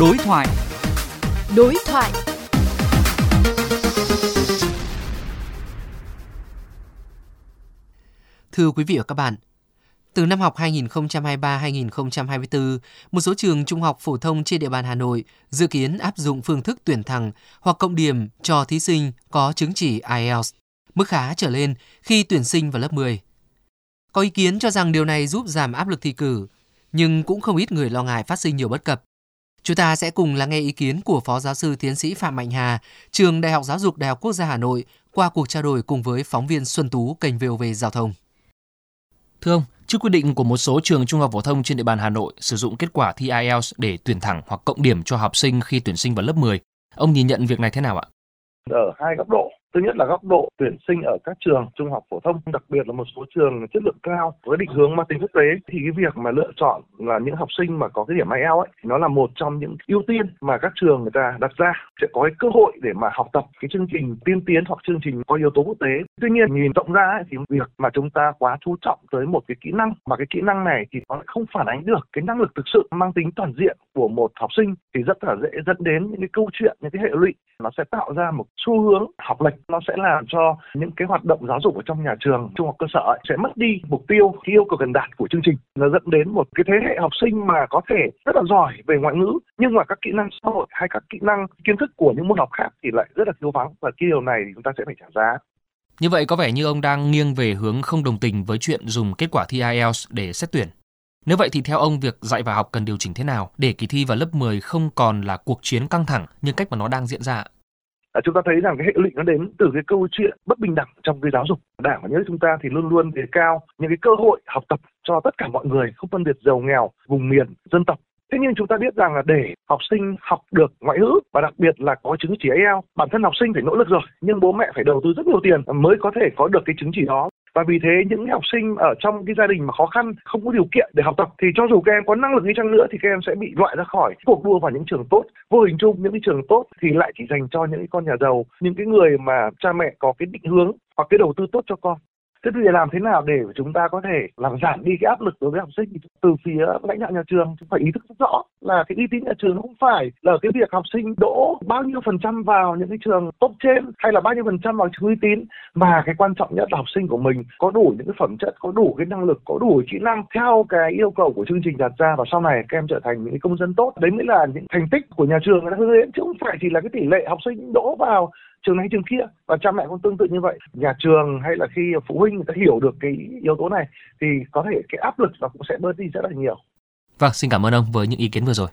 Đối thoại. Đối thoại. Thưa quý vị và các bạn, từ năm học 2023-2024, một số trường trung học phổ thông trên địa bàn Hà Nội dự kiến áp dụng phương thức tuyển thẳng hoặc cộng điểm cho thí sinh có chứng chỉ IELTS, mức khá trở lên khi tuyển sinh vào lớp 10. Có ý kiến cho rằng điều này giúp giảm áp lực thi cử, nhưng cũng không ít người lo ngại phát sinh nhiều bất cập. Chúng ta sẽ cùng lắng nghe ý kiến của Phó Giáo sư Tiến sĩ Phạm Mạnh Hà, trường Đại học Giáo dục Đại học Quốc gia Hà Nội qua cuộc trao đổi cùng với phóng viên Xuân Tú kênh VOV Giao thông. Thưa ông, trước quy định của một số trường trung học phổ thông trên địa bàn Hà Nội sử dụng kết quả thi IELTS để tuyển thẳng hoặc cộng điểm cho học sinh khi tuyển sinh vào lớp 10, ông nhìn nhận việc này thế nào ạ? Ở hai góc độ, Thứ nhất là góc độ tuyển sinh ở các trường trung học phổ thông, đặc biệt là một số trường chất lượng cao với định hướng mang tính quốc tế thì cái việc mà lựa chọn là những học sinh mà có cái điểm IELTS ấy thì nó là một trong những ưu tiên mà các trường người ta đặt ra sẽ có cái cơ hội để mà học tập cái chương trình tiên tiến hoặc chương trình có yếu tố quốc tế. Tuy nhiên nhìn rộng ra ấy, thì việc mà chúng ta quá chú trọng tới một cái kỹ năng mà cái kỹ năng này thì nó lại không phản ánh được cái năng lực thực sự mang tính toàn diện của một học sinh thì rất là dễ dẫn đến những cái câu chuyện những cái hệ lụy nó sẽ tạo ra một xu hướng học lệch nó sẽ làm cho những cái hoạt động giáo dục ở trong nhà trường trung học cơ sở ấy, sẽ mất đi mục tiêu cái yêu cầu cần đạt của chương trình nó dẫn đến một cái thế hệ học sinh mà có thể rất là giỏi về ngoại ngữ nhưng mà các kỹ năng xã hội hay các kỹ năng kiến thức của những môn học khác thì lại rất là thiếu vắng và cái điều này thì chúng ta sẽ phải trả giá như vậy có vẻ như ông đang nghiêng về hướng không đồng tình với chuyện dùng kết quả thi IELTS để xét tuyển. Nếu vậy thì theo ông việc dạy và học cần điều chỉnh thế nào để kỳ thi vào lớp 10 không còn là cuộc chiến căng thẳng như cách mà nó đang diễn ra? À, chúng ta thấy rằng cái hệ lụy nó đến từ cái câu chuyện bất bình đẳng trong cái giáo dục. Đảng và nhà nước chúng ta thì luôn luôn đề cao những cái cơ hội học tập cho tất cả mọi người, không phân biệt giàu nghèo, vùng miền, dân tộc. Thế nhưng chúng ta biết rằng là để học sinh học được ngoại ngữ và đặc biệt là có chứng chỉ IELTS, bản thân học sinh phải nỗ lực rồi, nhưng bố mẹ phải đầu tư rất nhiều tiền mới có thể có được cái chứng chỉ đó và vì thế những học sinh ở trong cái gia đình mà khó khăn, không có điều kiện để học tập, thì cho dù các em có năng lực đi chăng nữa thì các em sẽ bị loại ra khỏi cuộc đua vào những trường tốt. Vô hình chung, những cái trường tốt thì lại chỉ dành cho những cái con nhà giàu, những cái người mà cha mẹ có cái định hướng hoặc cái đầu tư tốt cho con thế thì làm thế nào để chúng ta có thể làm giảm đi cái áp lực đối với học sinh? Từ phía lãnh đạo nhà trường chúng phải ý thức rất rõ là cái uy tín nhà trường không phải là cái việc học sinh đỗ bao nhiêu phần trăm vào những cái trường top trên hay là bao nhiêu phần trăm vào trường uy tín, mà cái quan trọng nhất là học sinh của mình có đủ những cái phẩm chất, có đủ cái năng lực, có đủ kỹ năng theo cái yêu cầu của chương trình đặt ra và sau này các em trở thành những cái công dân tốt. Đấy mới là những thành tích của nhà trường đã hướng đến, chứ không phải chỉ là cái tỷ lệ học sinh đỗ vào trường này trường kia, và cha mẹ cũng tương tự như vậy. Nhà trường hay là khi phụ huynh người ta hiểu được cái yếu tố này, thì có thể cái áp lực nó cũng sẽ bớt đi rất là nhiều. Vâng xin cảm ơn ông với những ý kiến vừa rồi.